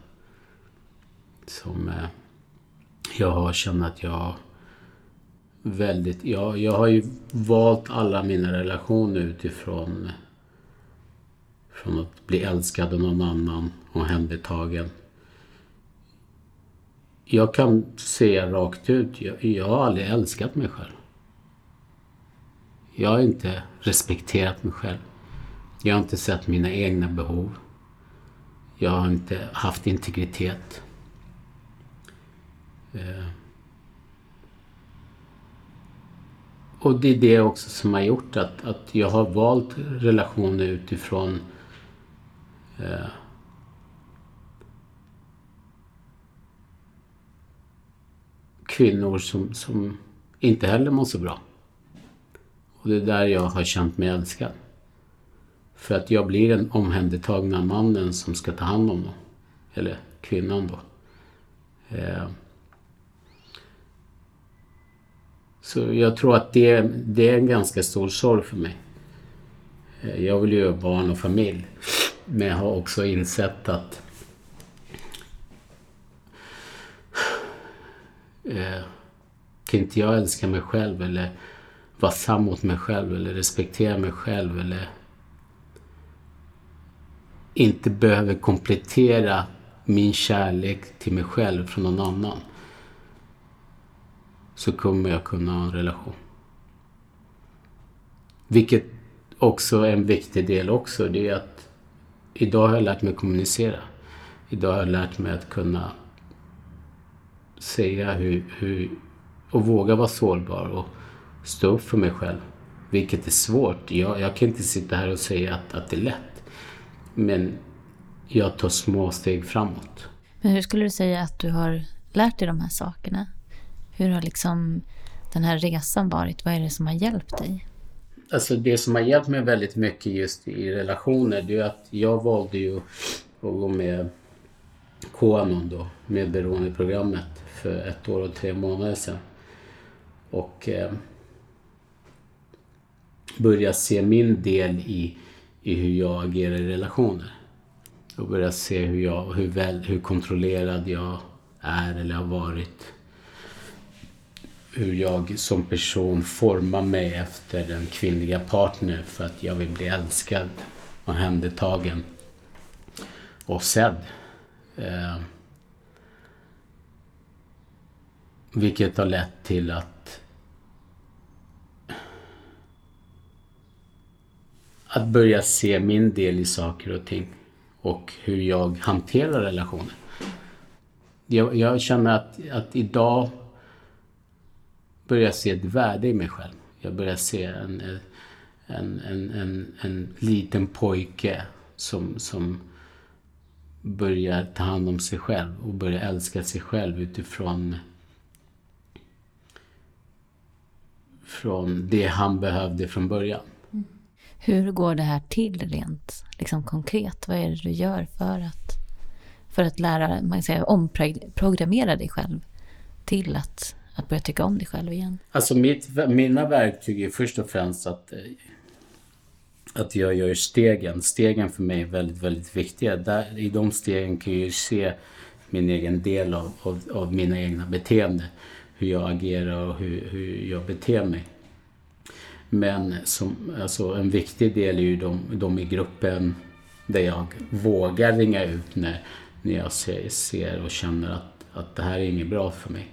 Som eh, jag har känt att jag väldigt... Jag, jag har ju valt alla mina relationer utifrån från att bli älskad av någon annan, och händertagen. Jag kan säga rakt ut, jag, jag har aldrig älskat mig själv. Jag har inte respekterat mig själv. Jag har inte sett mina egna behov. Jag har inte haft integritet. Eh. Och det är det också som har gjort att, att jag har valt relationer utifrån eh, kvinnor som, som inte heller mår så bra. Och det är där jag har känt mig älskad. För att jag blir den omhändertagna mannen som ska ta hand om dem. Eller kvinnan då. Eh. Så jag tror att det, det är en ganska stor sorg för mig. Eh, jag vill ju ha barn och familj. Men jag har också insett att eh, kan inte jag älska mig själv eller vara sann mot mig själv eller respektera mig själv eller inte behöver komplettera min kärlek till mig själv från någon annan så kommer jag kunna ha en relation. Vilket också är en viktig del också. Det är att idag har jag lärt mig kommunicera. Idag har jag lärt mig att kunna säga hur, hur och våga vara sårbar och stå upp för mig själv. Vilket är svårt. Jag, jag kan inte sitta här och säga att, att det är lätt. Men jag tar små steg framåt. Men hur skulle du säga att du har lärt dig de här sakerna? Hur har liksom den här resan varit? Vad är det som har hjälpt dig? Alltså det som har hjälpt mig väldigt mycket just i relationer det är att jag valde ju att gå med Qanon då, med beroendeprogrammet för ett år och tre månader sedan. Och eh, börja se min del i, i hur jag agerar i relationer. Och börja se hur, jag, hur, väl, hur kontrollerad jag är eller har varit hur jag som person formar mig efter den kvinnliga partner för att jag vill bli älskad, och och sedd. Eh, vilket har lett till att att börja se min del i saker och ting och hur jag hanterar relationer. Jag, jag känner att, att idag börjar se ett värde i mig själv. Jag börjar se en, en, en, en, en liten pojke som, som börjar ta hand om sig själv och börjar älska sig själv utifrån från det han behövde från början. Mm. Hur går det här till rent liksom konkret? Vad är det du gör för att, för att lära, man säga, omprogrammera dig själv till att att börja tycka om dig själv igen? Alltså mitt, mina verktyg är först och främst att, eh, att jag gör stegen. Stegen för mig är väldigt, väldigt viktiga. Där, I de stegen kan jag ju se min egen del av, av, av mina egna beteenden. Hur jag agerar och hur, hur jag beter mig. Men som, alltså en viktig del är ju de, de i gruppen där jag vågar ringa ut när, när jag ser, ser och känner att, att det här är inget bra för mig.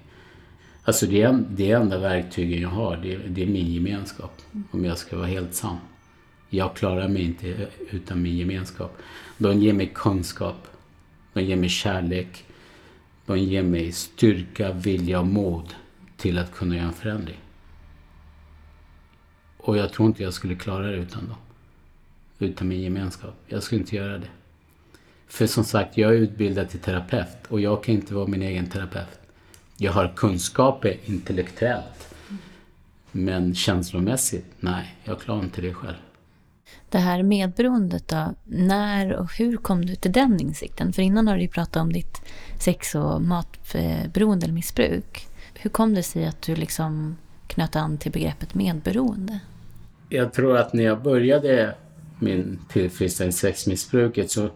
Alltså det, det enda verktygen jag har, det, det är min gemenskap. Om jag ska vara helt sann. Jag klarar mig inte utan min gemenskap. De ger mig kunskap. De ger mig kärlek. De ger mig styrka, vilja och mod till att kunna göra en förändring. Och jag tror inte jag skulle klara det utan dem. utan min gemenskap. Jag skulle inte göra det. För som sagt, jag är utbildad till terapeut och jag kan inte vara min egen terapeut. Jag har kunskaper intellektuellt. Men känslomässigt, nej, jag klarar inte det själv. Det här medberoendet då, när och hur kom du till den insikten? För innan har du ju pratat om ditt sex och matberoende eller missbruk. Hur kom det sig att du liksom knöt an till begreppet medberoende? Jag tror att när jag började min tillfrisknande sexmissbruket så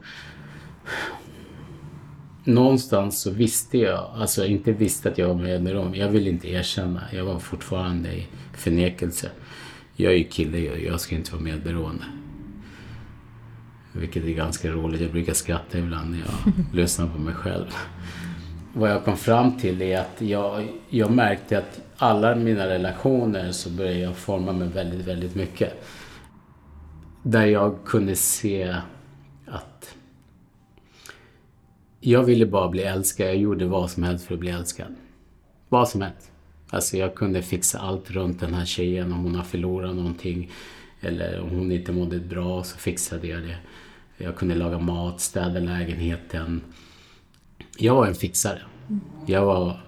någonstans så visste jag, alltså inte visste att jag var medberoende, jag ville inte erkänna. Jag var fortfarande i förnekelse. Jag är ju kille, jag ska inte vara medberoende. Vilket är ganska roligt. Jag brukar skratta ibland när jag *laughs* lyssnar på mig själv. Vad jag kom fram till är att jag, jag märkte att alla mina relationer så började jag forma mig väldigt, väldigt mycket. Där jag kunde se att jag ville bara bli älskad. Jag gjorde vad som helst för att bli älskad. Vad som helst. Alltså jag kunde fixa allt runt den här tjejen om hon har förlorat någonting. Eller om hon inte mådde bra så fixade jag det. Jag kunde laga mat, städa lägenheten. Jag var en fixare. Jag var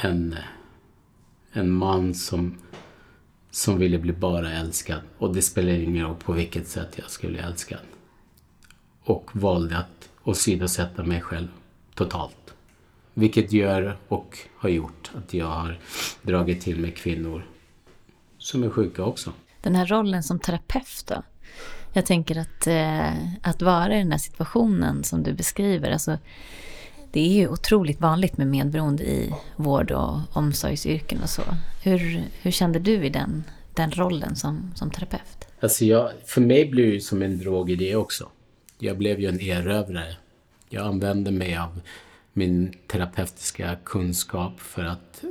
en, en man som, som ville bli bara älskad. Och det spelade ingen roll på vilket sätt jag skulle bli älskad. Och valde att åsidosätta mig själv totalt. Vilket gör och har gjort att jag har dragit till mig kvinnor som är sjuka också. Den här rollen som terapeut då? Jag tänker att, eh, att vara i den här situationen som du beskriver, alltså, det är ju otroligt vanligt med medberoende i vård och omsorgsyrken och så. Hur, hur kände du i den, den rollen som, som terapeut? Alltså jag, för mig blir det som en drog i det också. Jag blev ju en erövrare. Jag använde mig av min terapeutiska kunskap för att,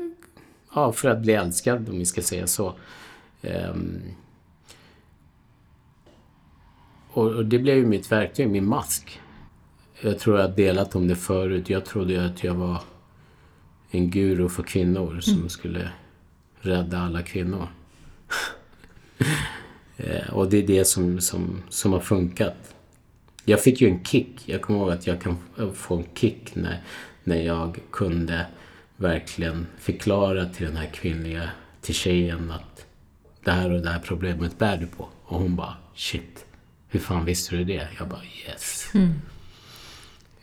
ja, för att bli älskad, om vi ska säga så. Um, och, det blev ju mitt verktyg, min mask. Jag tror jag har delat om det förut. Jag trodde att jag var en guru för kvinnor som mm. skulle rädda alla kvinnor. *laughs* Eh, och det är det som, som, som har funkat. Jag fick ju en kick. Jag kommer ihåg att jag kan få en kick när, när jag kunde verkligen förklara till den här kvinnliga, till tjejen att det här och det här problemet bär du på. Och hon bara shit, hur fan visste du det? Jag bara yes. Mm.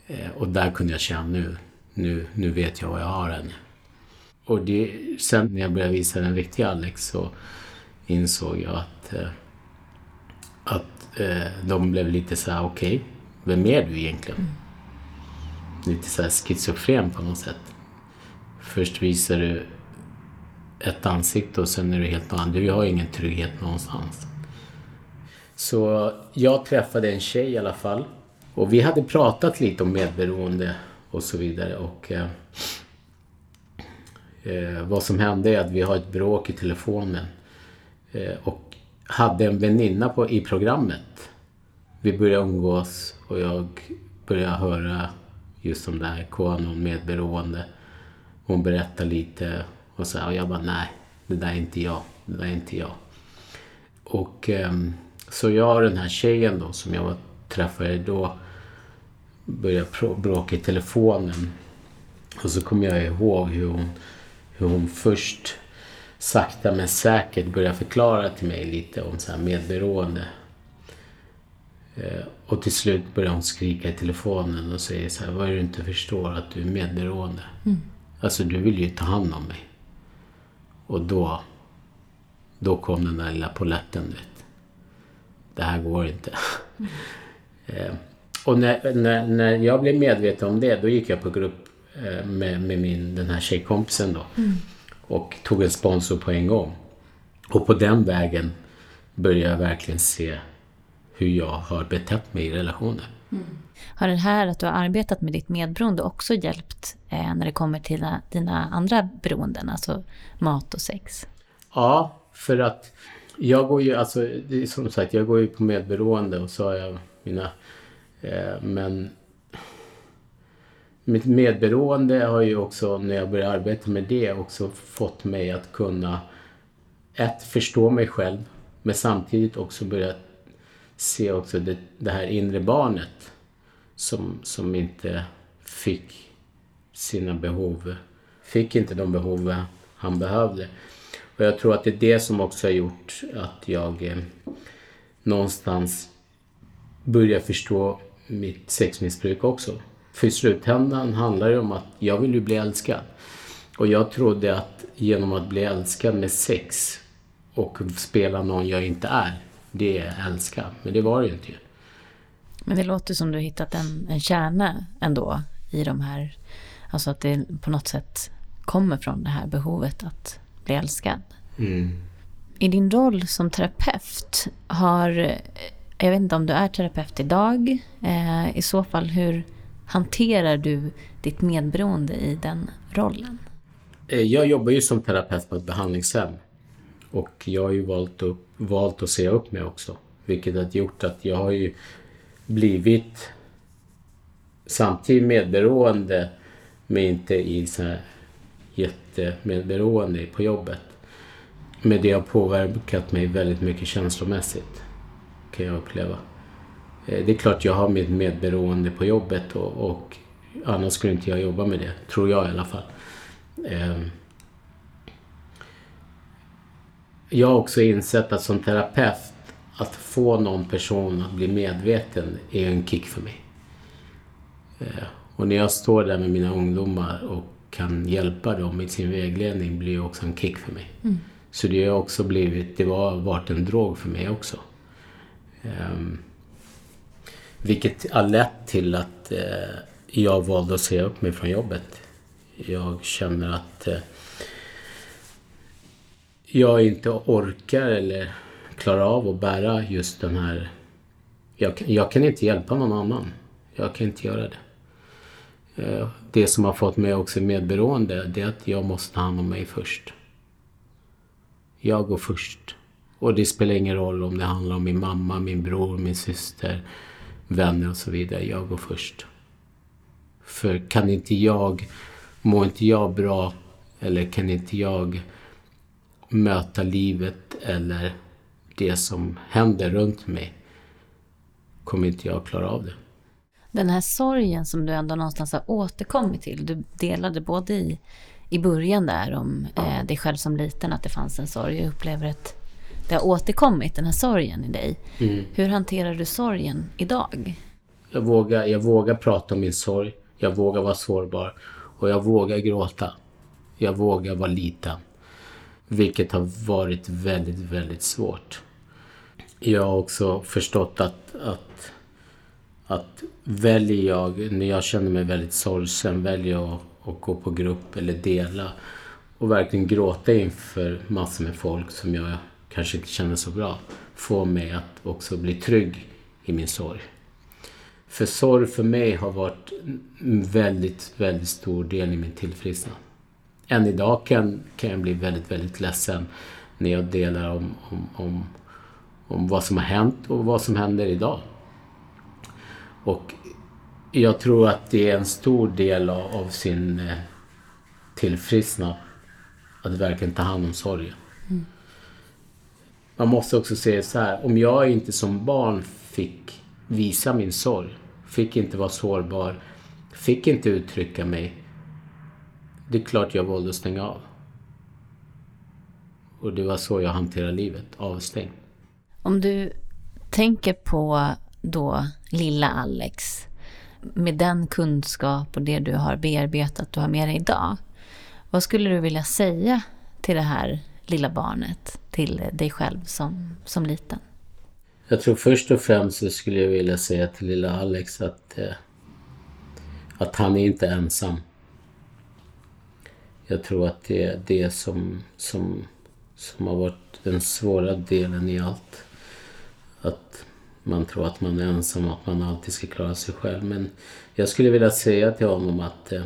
Eh, och där kunde jag känna nu, nu, nu vet jag vad jag har henne. Och det, sen när jag började visa den riktiga Alex så insåg jag att, eh, att de blev lite så här: okej, okay, vem är du egentligen? Mm. Lite så här schizofren på något sätt. Först visar du ett ansikte och sen är du helt annat. Du har ingen trygghet någonstans. Så jag träffade en tjej i alla fall. Och vi hade pratat lite om medberoende och så vidare. Och eh, eh, vad som hände är att vi har ett bråk i telefonen. Eh, och hade en väninna på, i programmet. Vi började umgås och jag började höra just om det här kanon medberoende. Hon berättade lite och så och jag bara nej, det där är inte jag. Det där är inte jag. Och ehm, så jag och den här tjejen då som jag träffade då började bråka i telefonen. Och så kommer jag ihåg hur hon, hur hon först sakta men säkert började förklara till mig lite om så här medberoende. Eh, och till slut börjar hon skrika i telefonen och säger så här, vad är det du inte förstår att du är medberoende? Mm. Alltså du vill ju ta hand om mig. Och då, då kom den där lilla poletten, vet. Det här går inte. Mm. *laughs* eh, och när, när, när jag blev medveten om det, då gick jag på grupp eh, med, med min, den här tjejkompisen då. Mm. Och tog en sponsor på en gång. Och på den vägen började jag verkligen se hur jag har betett mig i relationer. Mm. Har det här att du har arbetat med ditt medberoende också hjälpt eh, när det kommer till dina, dina andra beroenden, alltså mat och sex? Ja, för att jag går ju, alltså som sagt, jag går ju på medberoende och så har jag mina, eh, men mitt medberoende har ju också, när jag började arbeta med det, också fått mig att kunna ett, förstå mig själv, men samtidigt också börja se också det, det här inre barnet som, som inte fick sina behov, fick inte de behov han behövde. Och jag tror att det är det som också har gjort att jag eh, någonstans börjar förstå mitt sexmissbruk också. För i slutändan handlar det om att jag vill ju bli älskad. Och jag trodde att genom att bli älskad med sex och spela någon jag inte är, det är älska. Men det var det ju inte. Men det låter som du hittat en, en kärna ändå i de här, alltså att det på något sätt kommer från det här behovet att bli älskad. Mm. I din roll som terapeut har, jag vet inte om du är terapeut idag, eh, i så fall hur hanterar du ditt medberoende i den rollen? Eh, jag jobbar ju som terapeut på ett behandlingshem. Och jag har ju valt, upp, valt att se upp mig också. Vilket har gjort att jag har ju blivit samtidigt medberoende men inte i så här jättemedberoende på jobbet. Men det har påverkat mig väldigt mycket känslomässigt. Kan jag uppleva. Eh, det är klart jag har mitt medberoende på jobbet och, och annars skulle inte jag jobba med det. Tror jag i alla fall. Ehm, jag har också insett att som terapeut att få någon person att bli medveten är en kick för mig. Eh, och när jag står där med mina ungdomar och kan hjälpa dem i sin vägledning blir det också en kick för mig. Mm. Så det har också blivit, det har varit en drog för mig också. Um, vilket har lett till att eh, jag valde att säga upp mig från jobbet. Jag känner att eh, jag inte orkar eller klarar av att bära just den här... Jag, jag kan inte hjälpa någon annan. Jag kan inte göra det. Eh, det som har fått mig också medberoende, det är att jag måste ta hand om mig först. Jag går först. Och det spelar ingen roll om det handlar om min mamma, min bror, min syster, vänner och så vidare. Jag går först. För kan inte jag, mår inte jag bra eller kan inte jag möta livet eller det som händer runt mig kommer inte jag klara av det. Den här sorgen som du ändå någonstans har återkommit till. Du delade både i, i början där om eh, dig själv som liten, att det fanns en sorg. Jag upplever att det har återkommit, den här sorgen i dig. Mm. Hur hanterar du sorgen idag? Jag vågar, jag vågar prata om min sorg. Jag vågar vara sårbar. Och jag vågar gråta. Jag vågar vara liten. Vilket har varit väldigt, väldigt svårt. Jag har också förstått att, att, att väljer jag, när jag känner mig väldigt sorgsen, väljer jag att, gå på grupp eller dela och verkligen gråta inför massor med folk som jag kanske inte känner så bra. Får mig att också bli trygg i min sorg. För sorg för mig har varit en väldigt, väldigt stor del i min tillfrisknad. Än idag kan, kan jag bli väldigt, väldigt ledsen när jag delar om, om, om, om vad som har hänt och vad som händer idag. Och jag tror att det är en stor del av, av sin eh, tillfrisknad att verkligen ta hand om sorgen. Man måste också se så här, om jag inte som barn fick visa min sorg, fick inte vara sårbar, fick inte uttrycka mig. Det är klart jag valde att stänga av. Och det var så jag hanterade livet, avstängd. Om du tänker på då lilla Alex, med den kunskap och det du har bearbetat du har med dig idag. Vad skulle du vilja säga till det här lilla barnet, till dig själv som, som liten? Jag tror först och främst så skulle jag vilja säga till lilla Alex att, eh, att han är inte ensam. Jag tror att det är det som, som, som har varit den svåra delen i allt. Att man tror att man är ensam och att man alltid ska klara sig själv. Men jag skulle vilja säga till honom att eh,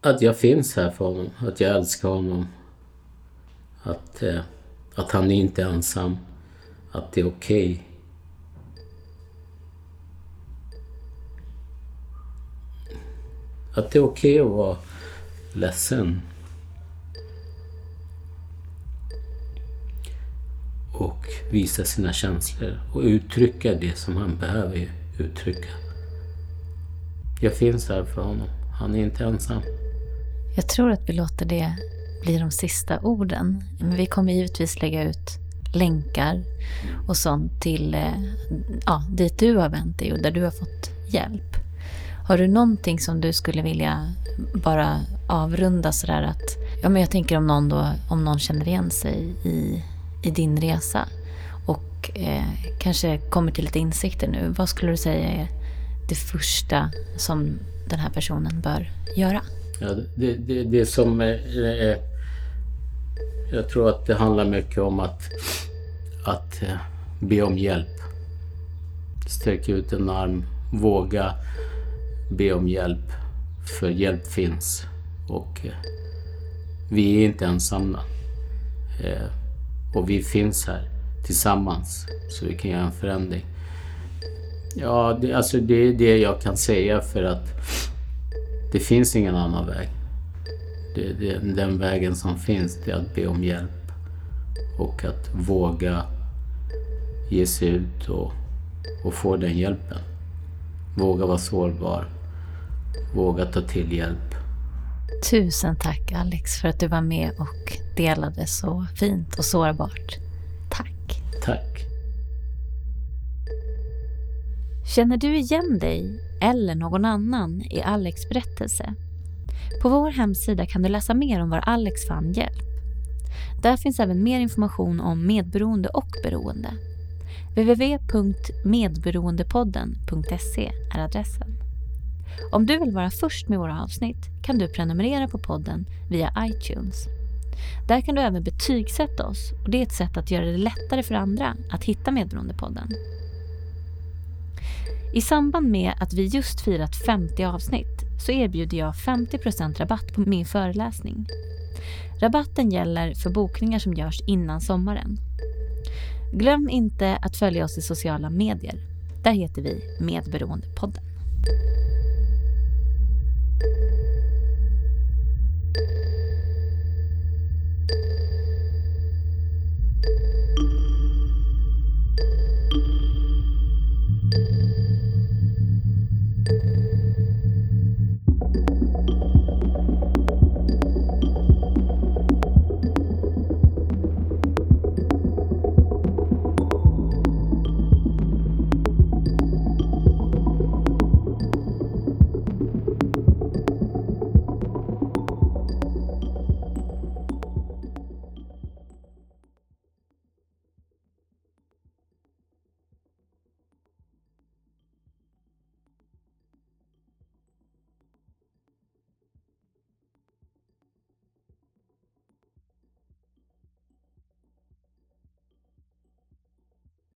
att jag finns här för honom, att jag älskar honom. Att, eh, att han är inte ensam, att det är okej. Okay. Att det är okej okay att vara ledsen. och visa sina känslor och uttrycka det som han behöver uttrycka. Jag finns här för honom. Han är inte ensam. Jag tror att vi låter det bli de sista orden. Men vi kommer givetvis lägga ut länkar och sånt till eh, ja, dit du har vänt dig och där du har fått hjälp. Har du någonting som du skulle vilja bara avrunda sådär att, ja men jag tänker om någon då, om någon känner igen sig i, i din resa och eh, kanske kommer till lite insikter nu. Vad skulle du säga är det första som den här personen bör göra? Ja, det, det, det som är, jag tror att det handlar mycket om att, att eh, be om hjälp. Sträck ut en arm, våga be om hjälp. För hjälp finns. Och eh, vi är inte ensamma. Eh, och vi finns här tillsammans så vi kan göra en förändring. Ja, det, alltså det är det jag kan säga för att det finns ingen annan väg. Det, det, den vägen som finns det är att be om hjälp och att våga ge sig ut och, och få den hjälpen. Våga vara sårbar. Våga ta till hjälp. Tusen tack Alex för att du var med och delade så fint och sårbart. Tack. Tack. Känner du igen dig eller någon annan i Alex berättelse? På vår hemsida kan du läsa mer om var Alex fann hjälp. Där finns även mer information om medberoende och beroende. www.medberoendepodden.se är adressen. Om du vill vara först med våra avsnitt kan du prenumerera på podden via iTunes. Där kan du även betygsätta oss och det är ett sätt att göra det lättare för andra att hitta Medberoendepodden. I samband med att vi just firat 50 avsnitt så erbjuder jag 50% rabatt på min föreläsning. Rabatten gäller för bokningar som görs innan sommaren. Glöm inte att följa oss i sociala medier. Där heter vi Medberoendepodden.